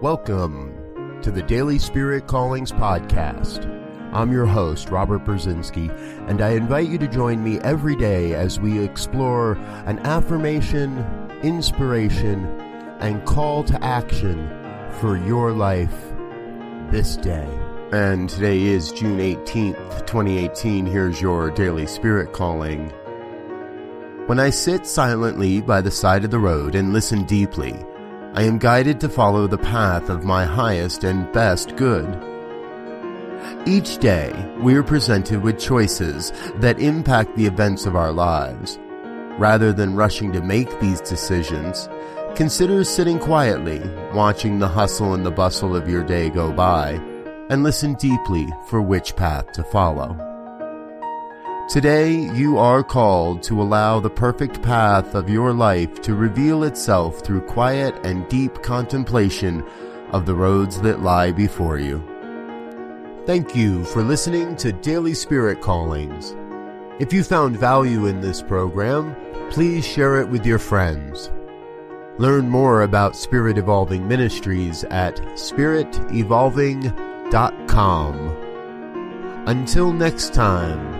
Welcome to the Daily Spirit Callings Podcast. I'm your host, Robert Brzezinski, and I invite you to join me every day as we explore an affirmation, inspiration, and call to action for your life this day. And today is June 18th, 2018. Here's your Daily Spirit Calling. When I sit silently by the side of the road and listen deeply, I am guided to follow the path of my highest and best good. Each day, we are presented with choices that impact the events of our lives. Rather than rushing to make these decisions, consider sitting quietly, watching the hustle and the bustle of your day go by, and listen deeply for which path to follow. Today, you are called to allow the perfect path of your life to reveal itself through quiet and deep contemplation of the roads that lie before you. Thank you for listening to Daily Spirit Callings. If you found value in this program, please share it with your friends. Learn more about Spirit Evolving Ministries at spiritevolving.com. Until next time,